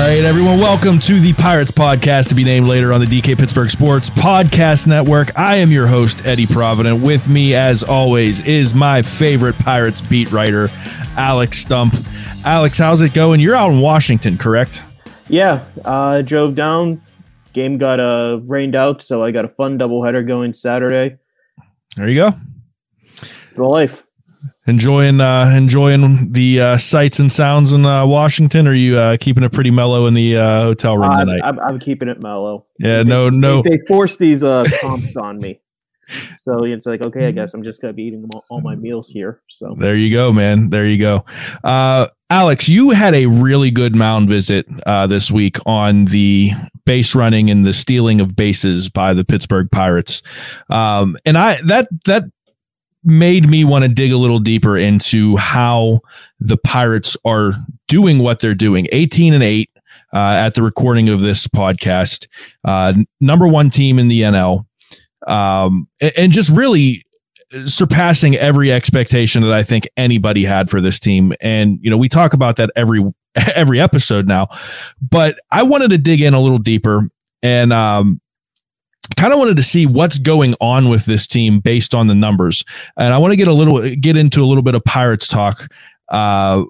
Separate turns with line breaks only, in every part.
All right, everyone, welcome to the Pirates Podcast to be named later on the DK Pittsburgh Sports Podcast Network. I am your host, Eddie Provident. With me, as always, is my favorite Pirates beat writer, Alex Stumpf. Alex, how's it going? You're out in Washington, correct?
Yeah, uh, drove down. Game got uh, rained out, so I got a fun doubleheader going Saturday.
There you go.
It's the life
enjoying uh, enjoying the uh, sights and sounds in uh, Washington? Or are you uh, keeping it pretty mellow in the uh, hotel room tonight?
I'm, I'm, keeping it mellow.
Yeah,
they,
no, no.
They, they force these uh, comps on me. So it's like, okay, I guess I'm just gonna be eating all, all, my meals here. So
there you go, man. There you go. Uh, Alex, you had a really good mound visit uh, this week on the base running and the stealing of bases by the Pittsburgh Pirates. Um, and I that that made me want to dig a little deeper into how the Pirates are doing what they're doing. 18 and 8 uh, at the recording of this podcast, uh, number one team in the NL, um, and, and just really surpassing every expectation that I think anybody had for this team. And you know, we talk about that every every episode now, but I wanted to dig in a little deeper and um, kind of wanted to see what's going on with this team based on the numbers. And I want to get a little get into a little bit of Pirates talk uh,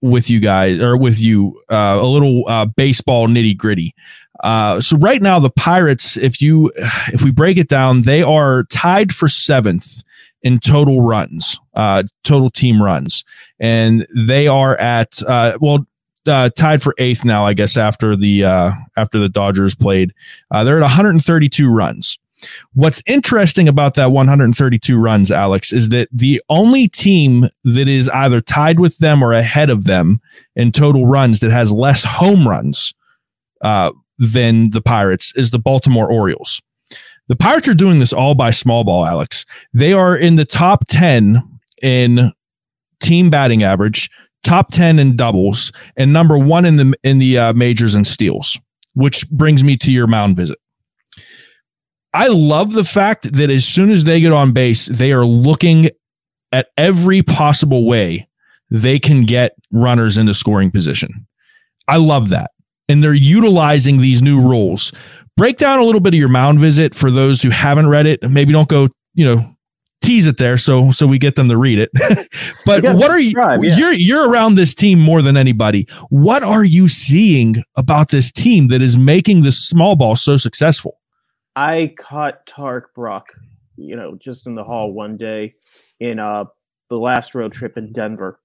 with you guys or with you uh, a little uh, baseball nitty gritty. Uh, so right now the Pirates, if you if we break it down, they are tied for seventh in total runs, uh, total team runs, and they are at uh, well uh, tied for eighth now, I guess after the uh, after the Dodgers played. Uh, they're at 132 runs. What's interesting about that 132 runs, Alex, is that the only team that is either tied with them or ahead of them in total runs that has less home runs uh, than the Pirates is the Baltimore Orioles. The Pirates are doing this all by small ball, Alex. They are in the top 10 in team batting average, top 10 in doubles, and number one in the in the uh, majors and steals, which brings me to your mound visit. I love the fact that as soon as they get on base, they are looking at every possible way they can get runners into scoring position. I love that. And they're utilizing these new rules. Break down a little bit of your mound visit for those who haven't read it. Maybe don't go, you know, tease it there so so we get them to read it. but what are you yeah. you're you're around this team more than anybody. What are you seeing about this team that is making the small ball so successful?
I caught Tarrik Brock, you know, just in the hall one day in uh the last road trip in Denver.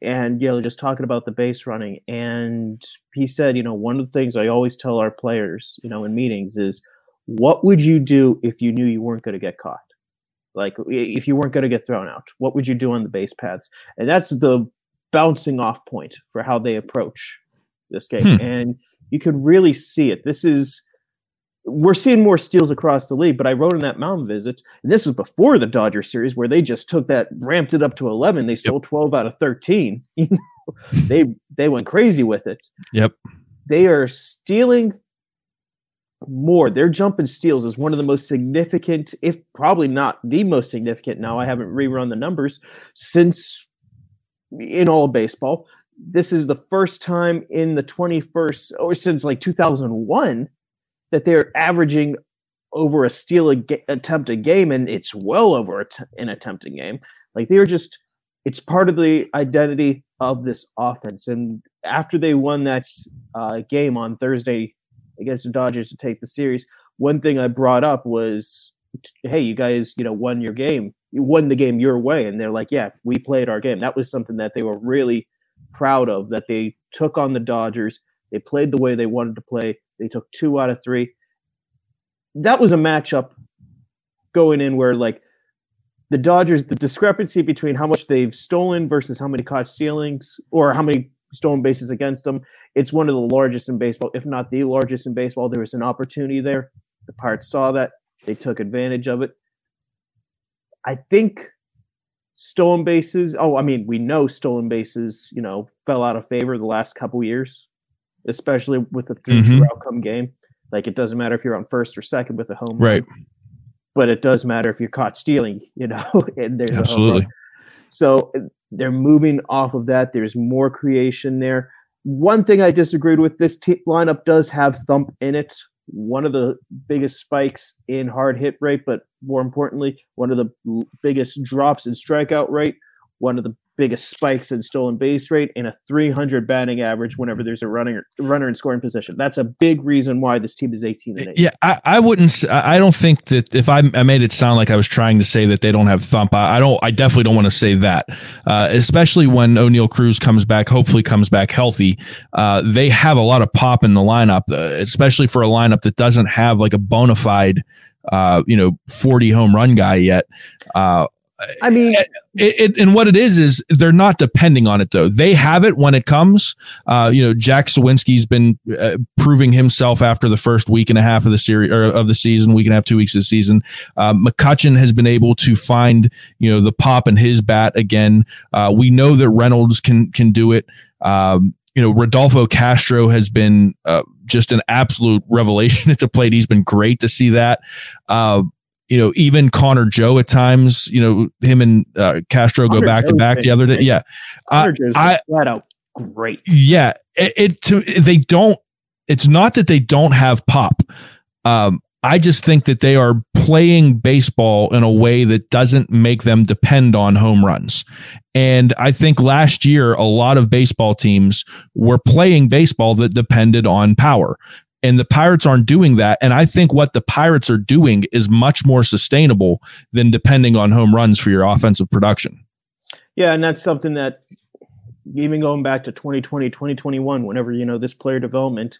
And you know, just talking about the base running, and he said, you know, one of the things I always tell our players, you know, in meetings is, what would you do if you knew you weren't going to get caught? Like if you weren't going to get thrown out, what would you do on the base paths? And that's the bouncing off point for how they approach this game. Hmm. And you could really see it. This is we're seeing more steals across the league, but I wrote in that mound visit, and this was before the Dodger series where they just took that, ramped it up to 11. They stole yep. 12 out of 13. they they went crazy with it.
Yep.
They are stealing more. Their jump and steals is one of the most significant, if probably not the most significant. Now I haven't rerun the numbers since in all of baseball. This is the first time in the 21st or since like 2001 that they're averaging over a steal a ga- attempt a game, and it's well over an attempt a game. Like they're just, it's part of the identity of this offense. And after they won that uh, game on Thursday against the Dodgers to take the series, one thing I brought up was, hey, you guys, you know, won your game. You won the game your way. And they're like, yeah, we played our game. That was something that they were really proud of, that they took on the Dodgers. They played the way they wanted to play. They took two out of three. That was a matchup going in where, like, the Dodgers, the discrepancy between how much they've stolen versus how many caught stealings or how many stolen bases against them. It's one of the largest in baseball, if not the largest in baseball. There was an opportunity there. The Pirates saw that. They took advantage of it. I think stolen bases. Oh, I mean, we know stolen bases, you know, fell out of favor the last couple years, especially with the 3 mm-hmm. outcome game. Like it doesn't matter if you're on first or second with a home
right.
Run, but it does matter if you're caught stealing, you know, and there's
absolutely.
So they're moving off of that. There's more creation there. One thing I disagreed with this t- lineup does have thump in it. One of the biggest spikes in hard hit rate, but more importantly, one of the biggest drops in strikeout rate, one of the biggest spikes in stolen base rate and a 300 batting average whenever there's a runner runner in scoring position. That's a big reason why this team is 18 and 8.
Yeah, I, I wouldn't. I don't think that if I, I, made it sound like I was trying to say that they don't have thump, I, I don't. I definitely don't want to say that, uh, especially when Oneil Cruz comes back. Hopefully, comes back healthy. Uh, they have a lot of pop in the lineup, uh, especially for a lineup that doesn't have like a bona fide uh, you know, 40 home run guy yet. Uh,
I mean, it,
it, and what it is is they're not depending on it though. They have it when it comes. Uh, you know, Jack Suwinski's been uh, proving himself after the first week and a half of the series or of the season, week and a half, two weeks of the season. Uh, McCutchen has been able to find you know the pop in his bat again. Uh, we know that Reynolds can can do it. Um, you know, Rodolfo Castro has been uh, just an absolute revelation at the plate. He's been great to see that. You know, even Connor Joe at times, you know, him and uh, Castro Connor go back Joe's to back the other day. Yeah.
Connor Joe's I, flat out great.
Yeah. It, it, to, they don't, it's not that they don't have pop. Um, I just think that they are playing baseball in a way that doesn't make them depend on home runs. And I think last year, a lot of baseball teams were playing baseball that depended on power. And the Pirates aren't doing that. And I think what the Pirates are doing is much more sustainable than depending on home runs for your offensive production.
Yeah. And that's something that even going back to 2020, 2021, whenever, you know, this player development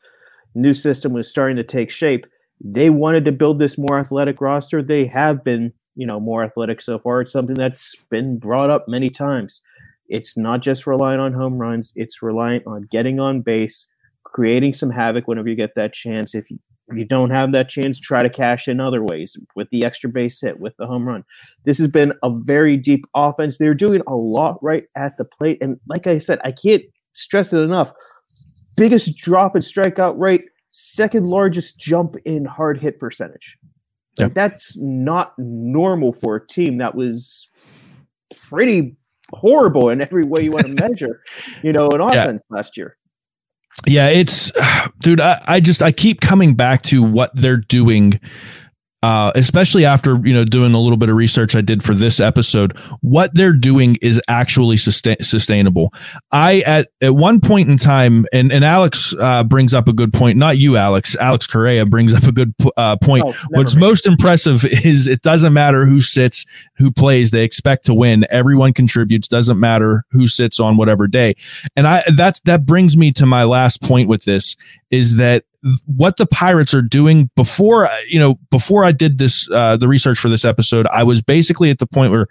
new system was starting to take shape, they wanted to build this more athletic roster. They have been, you know, more athletic so far. It's something that's been brought up many times. It's not just relying on home runs, it's relying on getting on base creating some havoc whenever you get that chance. If you, if you don't have that chance, try to cash in other ways with the extra base hit, with the home run. This has been a very deep offense. They're doing a lot right at the plate. And like I said, I can't stress it enough. Biggest drop in strikeout rate, second largest jump in hard hit percentage. Like, That's not normal for a team that was pretty horrible in every way you want to measure, you know, an offense yeah. last year
yeah, it's dude, I, I just I keep coming back to what they're doing uh, especially after you know doing a little bit of research I did for this episode, what they're doing is actually sustain- sustainable. I at at one point in time, and and Alex uh, brings up a good point. Not you, Alex. Alex Correa brings up a good uh, point. Oh, What's most impressive is it doesn't matter who sits, who plays. They expect to win. Everyone contributes. Doesn't matter who sits on whatever day. And I that's that brings me to my last point with this is that what the pirates are doing before you know before i did this uh, the research for this episode i was basically at the point where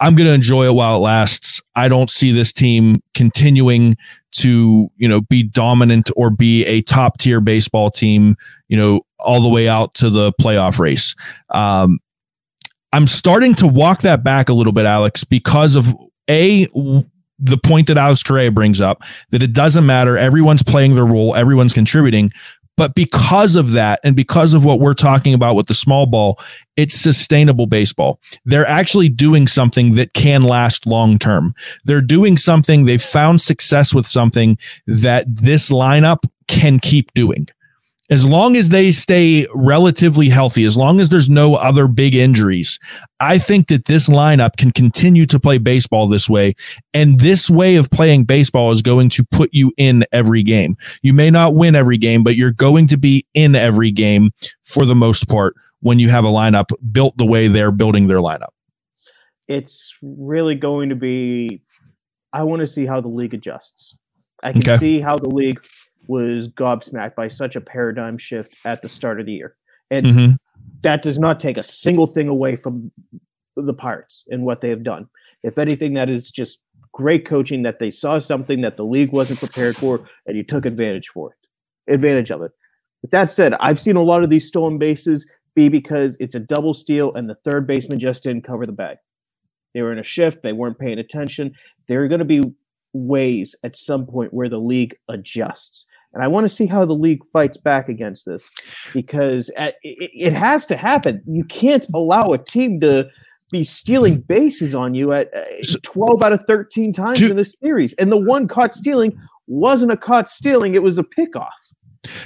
i'm going to enjoy it while it lasts. I don't see this team continuing to you know be dominant or be a top tier baseball team you know all the way out to the playoff race. Um, i'm starting to walk that back a little bit alex because of a the point that Alex Correa brings up that it doesn't matter. Everyone's playing their role, everyone's contributing. But because of that, and because of what we're talking about with the small ball, it's sustainable baseball. They're actually doing something that can last long term. They're doing something, they've found success with something that this lineup can keep doing as long as they stay relatively healthy, as long as there's no other big injuries, I think that this lineup can continue to play baseball this way. And this way of playing baseball is going to put you in every game. You may not win every game, but you're going to be in every game for the most part when you have a lineup built the way they're building their lineup.
It's really going to be, I want to see how the league adjusts. I can okay. see how the league was gobsmacked by such a paradigm shift at the start of the year. And mm-hmm. that does not take a single thing away from the Pirates and what they have done. If anything, that is just great coaching that they saw something that the league wasn't prepared for, and you took advantage for it, advantage of it. With that said, I've seen a lot of these stolen bases be because it's a double steal and the third baseman just didn't cover the bag. They were in a shift, they weren't paying attention. There are going to be ways at some point where the league adjusts. And I want to see how the league fights back against this because it, has to happen. You can't allow a team to be stealing bases on you at uh, 12 out of 13 times in this series. And the one caught stealing wasn't a caught stealing, it was a pickoff.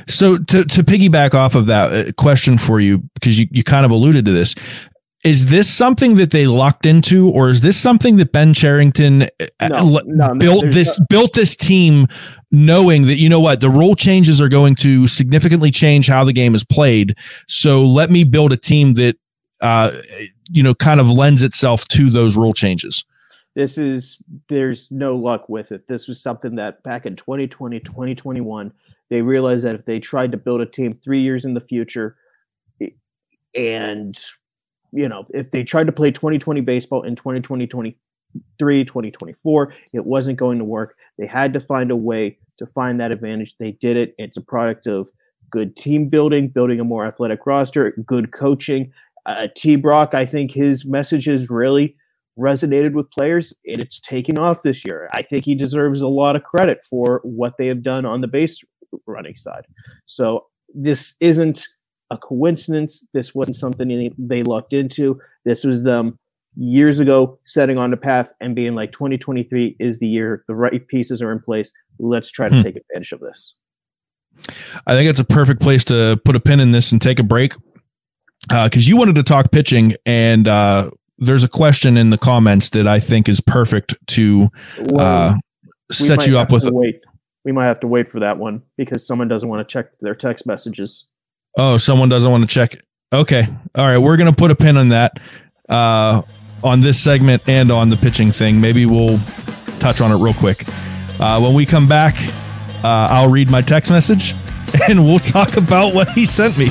So to to piggyback off of that uh, question for you because you you kind of alluded to this is this something that they locked into or is this something that Ben Cherington uh, no, no, built this no. built this team knowing that you know what the rule changes are going to significantly change how the game is played so let me build a team that uh you know kind of lends itself to those rule changes
this is there's no luck with it this was something that back in 2020 2021 they realized that if they tried to build a team 3 years in the future and you know, if they tried to play 2020 baseball in 2020, 23, 2024, it wasn't going to work. They had to find a way to find that advantage. They did it. It's a product of good team building, building a more athletic roster, good coaching. Uh, T. Brock, I think his message has really resonated with players and it's taken off this year. I think he deserves a lot of credit for what they have done on the base running side. So this isn't a coincidence. This wasn't something they looked into. This was them years ago setting on the path and being like 2023 is the year the right pieces are in place. Let's try to hmm. take advantage of this.
I think it's a perfect place to put a pin in this and take a break because uh, you wanted to talk pitching and uh, there's a question in the comments that I think is perfect to uh, set you up with.
Wait, we might have to wait for that one because someone doesn't want to check their text messages.
Oh, someone doesn't want to check. Okay. All right. We're going to put a pin on that uh, on this segment and on the pitching thing. Maybe we'll touch on it real quick. Uh, when we come back, uh, I'll read my text message and we'll talk about what he sent me.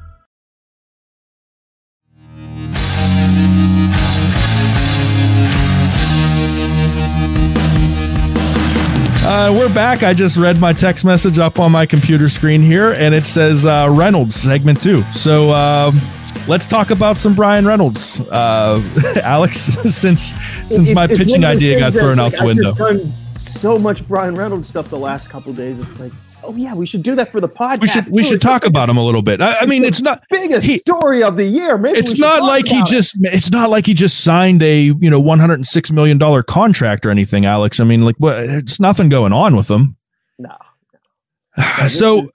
Uh, we're back. I just read my text message up on my computer screen here, and it says uh, Reynolds segment two. So uh, let's talk about some Bryan Reynolds, uh, Alex. since since it's, my it's pitching idea got thrown out the window.
So much Bryan Reynolds stuff the last couple days. It's like Oh yeah, we should do that for the podcast.
We should we should talk about him a little bit. I, I mean, it's not
biggest he, story of the year. Maybe
it's not like he just it. it's not like he just signed a you know one hundred and six million dollar contract or anything, Alex. I mean, like what? It's nothing going on with him.
No.
no so.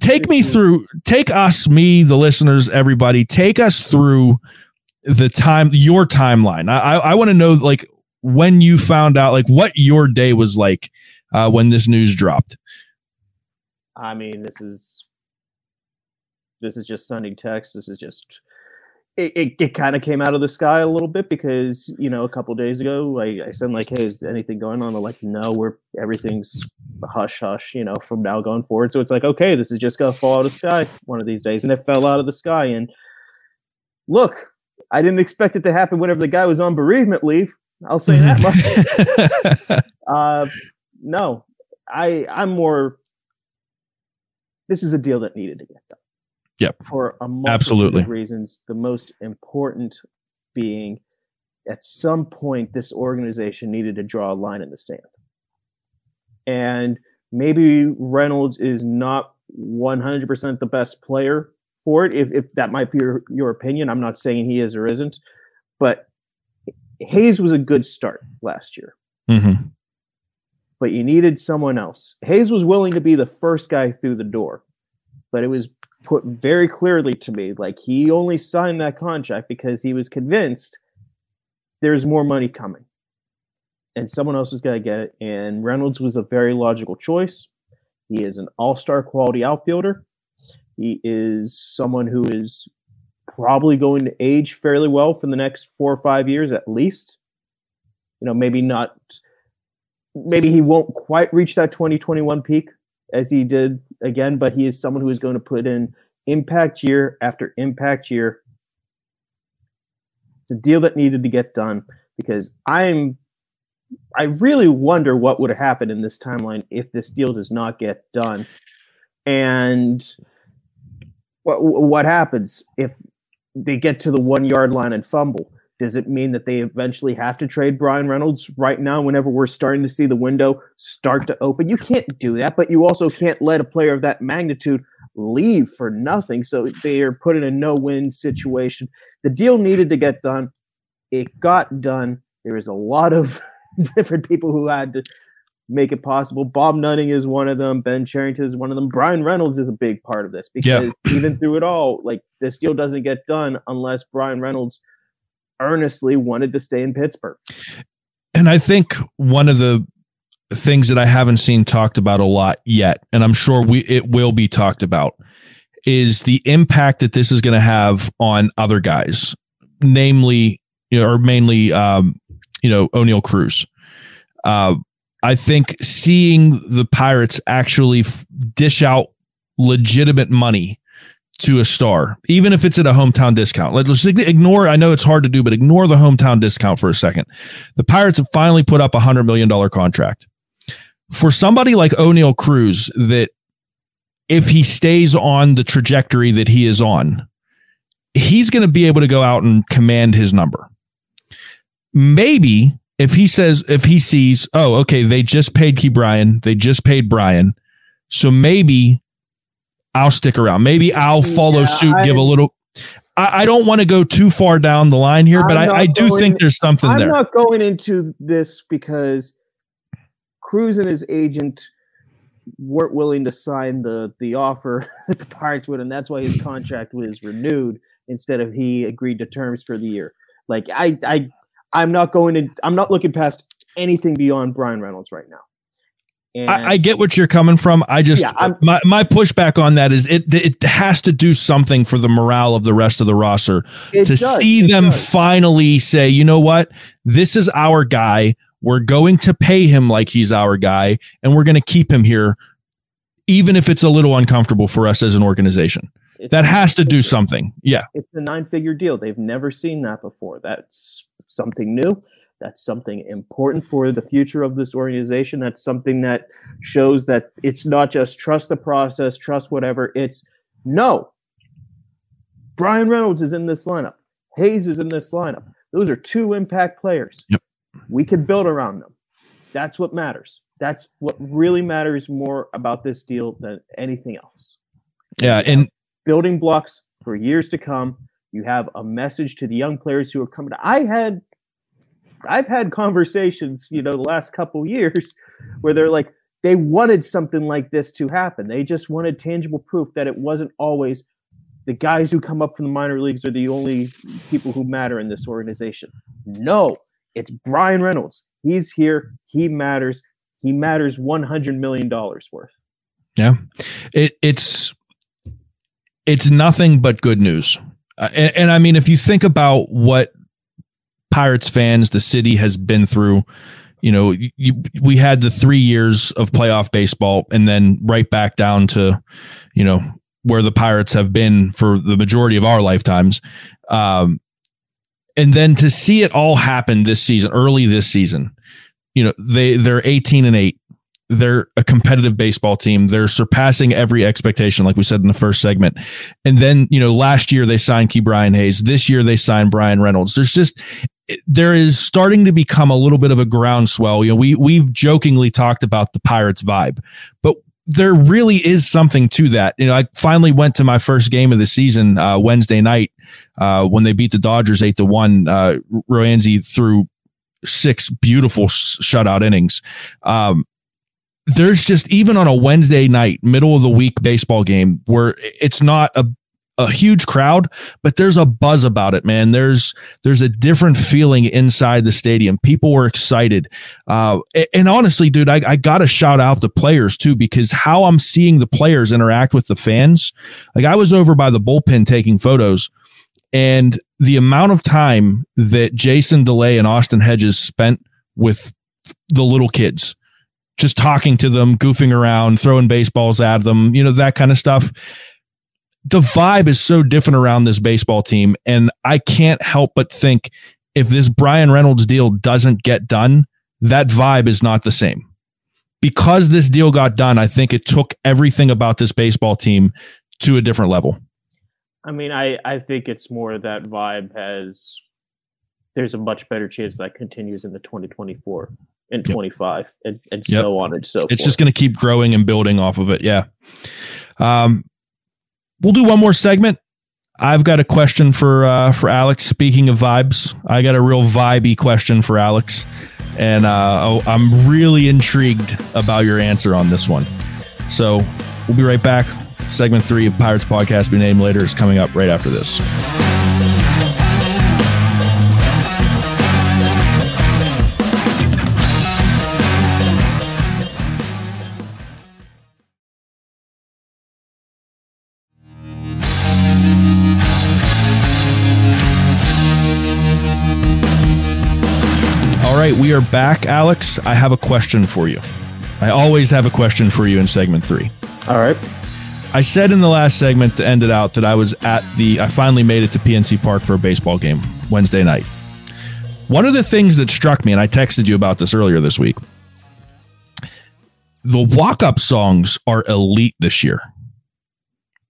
Take me through take us me the listeners everybody take us through the time your timeline i i, I want to know like when you found out like what your day was like uh, when this news dropped
I mean, this is this is just sending text. This is just it, it, it kind of came out of the sky a little bit because you know a couple days ago I, I said like hey is anything going on? They're like no we're everything's hush hush you know from now going forward. So it's like okay this is just gonna fall out of the sky one of these days and it fell out of the sky. And look I didn't expect it to happen whenever the guy was on bereavement leave. I'll say that much. Uh, no I I'm more this is a deal that needed to get done.
Yep.
For a multitude absolutely reasons. The most important being at some point this organization needed to draw a line in the sand. And maybe Reynolds is not 100% the best player for it. If, if that might be your, your opinion, I'm not saying he is or isn't, but Hayes was a good start last year.
Mm-hmm.
But you needed someone else. Hayes was willing to be the first guy through the door, but it was put very clearly to me like he only signed that contract because he was convinced there's more money coming and someone else was going to get it. And Reynolds was a very logical choice. He is an all star quality outfielder. He is someone who is probably going to age fairly well for the next four or five years at least. You know, maybe not, maybe he won't quite reach that 2021 peak as he did again, but he is someone who is going to put in impact year after impact year. It's a deal that needed to get done because I'm I really wonder what would have happened in this timeline if this deal does not get done. And what what happens if they get to the one yard line and fumble? Does it mean that they eventually have to trade Bryan Reynolds right now whenever we're starting to see the window start to open? You can't do that, but you also can't let a player of that magnitude leave for nothing. So they are put in a no win situation. The deal needed to get done. It got done. There is a lot of different people who had to make it possible. Bob Nutting is one of them. Ben Cherington is one of them. Bryan Reynolds is a big part of this because yeah. even through it all, like this deal doesn't get done unless Brian Reynolds earnestly wanted to stay in Pittsburgh.
And I think one of the things that I haven't seen talked about a lot yet, and I'm sure we it will be talked about, is the impact that this is going to have on other guys, namely, you know, or mainly um, you know, Oneil Cruz. Uh, I think seeing the Pirates actually dish out legitimate money to a star, even if it's at a hometown discount. Let's ignore, I know it's hard to do, but ignore the hometown discount for a second. The Pirates have finally put up a $100 million contract. For somebody like Oneil Cruz, that if he stays on the trajectory that he is on, he's going to be able to go out and command his number maybe if he says if he sees, oh, okay, they just paid Ke'Bryan, they just paid Bryan. so maybe I'll stick around. Maybe I'll follow yeah, suit, I, give a little. I, I don't want to go too far down the line here, I'm but I, I do going, think there's something
I'm
there.
I'm not going into this because Cruz and his agent weren't willing to sign the the offer that the Pirates would, and that's why his contract was renewed instead of he agreed to terms for the year. Like I, I I'm not going to. I'm not looking past anything beyond Bryan Reynolds right now.
I, I, get what you're coming from. I just yeah, my my pushback on that is it it has to do something for the morale of the rest of the roster to does, see them does. finally say, you know what, this is our guy. We're going to pay him like he's our guy, and we're going to keep him here, even if it's a little uncomfortable for us as an organization. It's that has to do something. Yeah,
it's a nine figure deal. They've never seen that before. That's something new. That's something important for the future of this organization. That's something that shows that it's not just trust the process, trust whatever. It's no. Bryan Reynolds is in this lineup. Hayes is in this lineup. Those are two impact players.
Yep.
We can build around them. That's what matters. That's what really matters more about this deal than anything else.
Yeah, and
building blocks for years to come you have a message to the young players who are coming. I had, I've had conversations, you know, the last couple years where they're like, they wanted something like this to happen. They just wanted tangible proof that it wasn't always the guys who come up from the minor leagues are the only people who matter in this organization. No, it's Bryan Reynolds. He's here. He matters. He matters $100 million worth.
Yeah. It, it's, it's nothing but good news uh, and, and I mean, if you think about what Pirates fans, the city has been through, you know, you, we had the three years of playoff baseball and then right back down to, you know, where the Pirates have been for the majority of our lifetimes. Um, and then to see it all happen this season, early this season, you know, they they're 18 and 8 they're a competitive baseball team. They're surpassing every expectation, like we said in the first segment. And then, you know, last year they signed Ke'Bryan Hayes. This year they signed Bryan Reynolds. There's just there is starting to become a little bit of a groundswell. You know, we we've jokingly talked about the Pirates vibe, but there really is something to that. You know, I finally went to my first game of the season uh, Wednesday night uh, when they beat the Dodgers eight to one. Uh, Roansy threw six beautiful shutout innings. Um, there's just even on a Wednesday night, middle of the week baseball game where it's not a a huge crowd, but there's a buzz about it, man. There's there's a different feeling inside the stadium. People were excited, uh, and honestly, dude, I, I got to shout out the players too because how I'm seeing the players interact with the fans. Like I was over by the bullpen taking photos, and the amount of time that Jason Delay and Austin Hedges spent with the little kids just talking to them, goofing around, throwing baseballs at them, you know, that kind of stuff. The vibe is so different around this baseball team. And I can't help but think if this Bryan Reynolds deal doesn't get done, that vibe is not the same. Because this deal got done, I think it took everything about this baseball team to a different level.
I mean, I, I think it's more that vibe has there's a much better chance that continues in the 2024 and yep. 25 and, and yep. so on and so
it's
forth.
just going to keep growing and building off of it. Yeah. Um, we'll do one more segment. I've got a question for uh, for Alex. Speaking of vibes, I got a real vibey question for Alex, and uh, oh, I'm really intrigued about your answer on this one. So we'll be right back. Segment three of Pirates Podcast, be named later, is coming up right after this. Right, we are back, Alex. I have a question for you. I always have a question for you in segment three.
All right.
I said in the last segment to end it out that I was at the, I finally made it to PNC Park for a baseball game Wednesday night. One of the things that struck me, and I texted you about this earlier this week, the walk up songs are elite this year.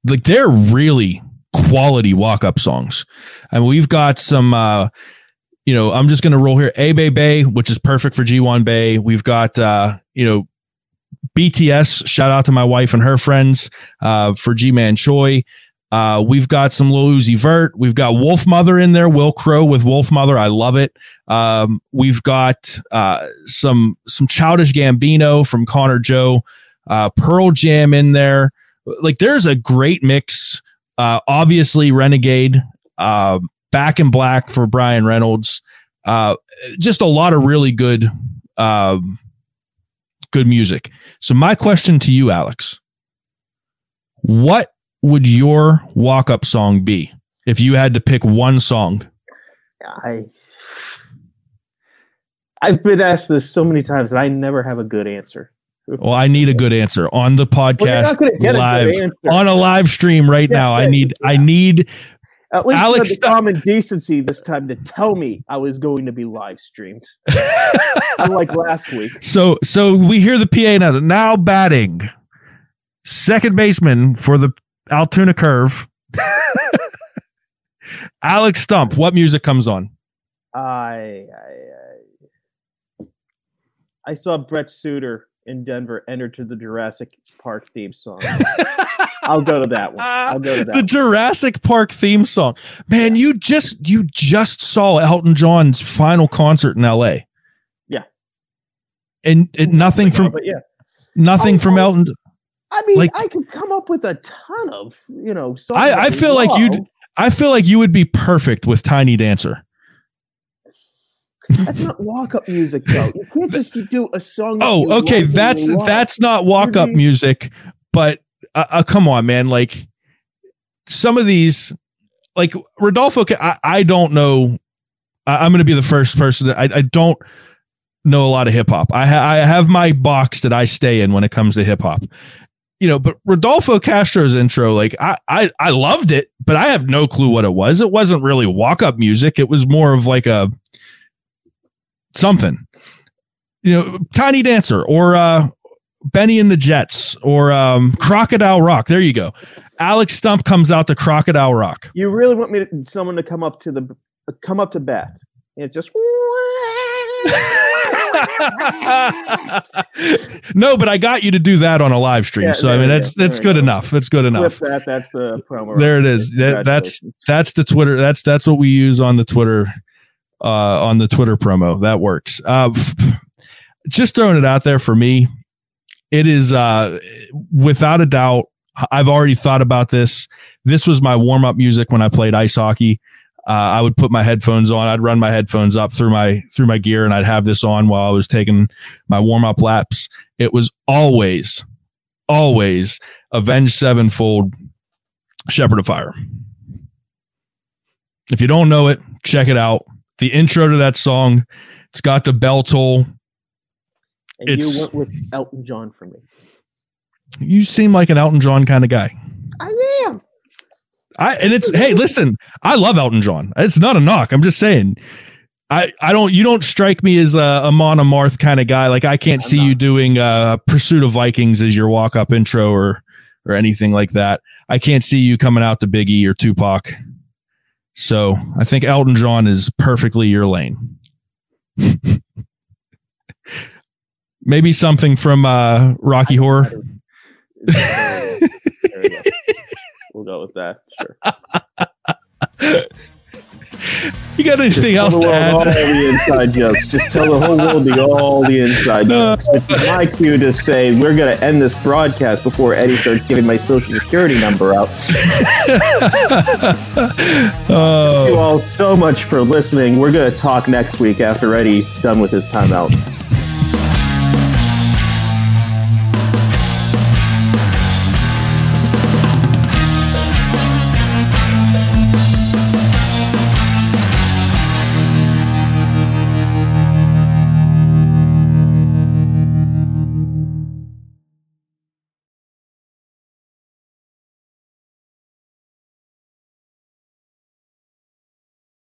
Like they're really quality walk up songs. and we've got some, uh, you know, I'm just going to roll here. A Bay Bay, which is perfect for Ji Hwan Bae. We've got, uh, you know, BTS. Shout out to my wife and her friends uh, for Ji-Man Choi. Uh, we've got some Lil Uzi Vert. We've got Wolfmother in there. Wil Crowe with Wolfmother. I love it. Um, we've got uh, some some Childish Gambino from Connor Joe. Uh, Pearl Jam in there. Like there's a great mix. Uh, obviously, Renegade. Um, Back in Black for Bryan Reynolds. Uh, just a lot of really good, uh, good music. So my question to you, Alex, what would your walk up song be if you had to pick one song?
I I've been asked this so many times and I never have a good answer.
Well, I need a good answer on the podcast well, live on a live stream right yeah, now. I need yeah. I need
at least Alex had the common decency this time to tell me I was going to be live streamed, unlike last week.
So, so we hear the PA now. Now batting, second baseman for the Altoona Curve. Alex Stumpf. What music comes on?
I, I, I I saw Brent Suter in Denver enter to the Jurassic Park theme song. I'll go to that one. I'll go to that.
The one. Jurassic Park theme song. Man, you just you just saw Elton John's final concert in L.A.
Yeah,
and, and nothing from
yeah,
nothing oh, from oh, Elton.
I mean, like, I could come up with a ton of you know.
I, I feel like you. I feel like you would be perfect with Tiny Dancer.
That's not walk up music though. You can't just do a song.
Oh, okay. That's that's not walk up music, but uh, uh, come on, man. Like some of these, like Rodolfo, I, I don't know. I, am going to be the first person. I, I don't know a lot of hip hop. I, ha- I have my box that I stay in when it comes to hip hop. You know, but Rodolfo Castro's intro, like I, I, I loved it, but I have no clue what it was. It wasn't really walk up music. It was more of like a something. You know, Tiny Dancer or uh, Benny and the Jets or um, Crocodile Rock. There you go. Alex Stumpf comes out to Crocodile Rock.
You really want me to someone to come up to the come up to bat? And it's just
no, but I got you to do that on a live stream. Yeah, so I mean, that's that's good go. enough. That's good enough.
That, that's the promo.
There it is. That, that's that's the Twitter. That's that's what we use on the Twitter uh, on the Twitter promo. That works. Uh, just throwing it out there for me it is uh, without a doubt. I've already thought about this. This was my warm up music when I played ice hockey. Uh, I would put my headphones on. I'd run my headphones up through my through my gear, and I'd have this on while I was taking my warm up laps. It was always, always Avenged Sevenfold, Shepherd of Fire. If you don't know it, check it out. The intro to that song, it's got the bell toll.
And
It's-
you went with Elton John for me.
You seem like an Elton John kind of guy.
I am.
I and it's hey, listen, I love Elton John. It's not a knock. I'm just saying. I, I don't you don't strike me as a, a kind of guy. Like I can't
I'm
see you doing uh Pursuit of Vikings as your walk up intro or or anything like that. I can't see you coming out to Biggie or Tupac. So I think Elton John is perfectly your lane. Maybe something from uh Rocky Horror.
We. We'll go with that. Sure.
You got anything else
Tell
to
world all
add?
the inside jokes. Just tell the whole world the, all the inside jokes. Is my cue to say we're going to end this broadcast before Eddie starts giving my social security number out. Thank you
Oh,
all so much for listening. We're going to talk next week after Eddie's done with his timeout.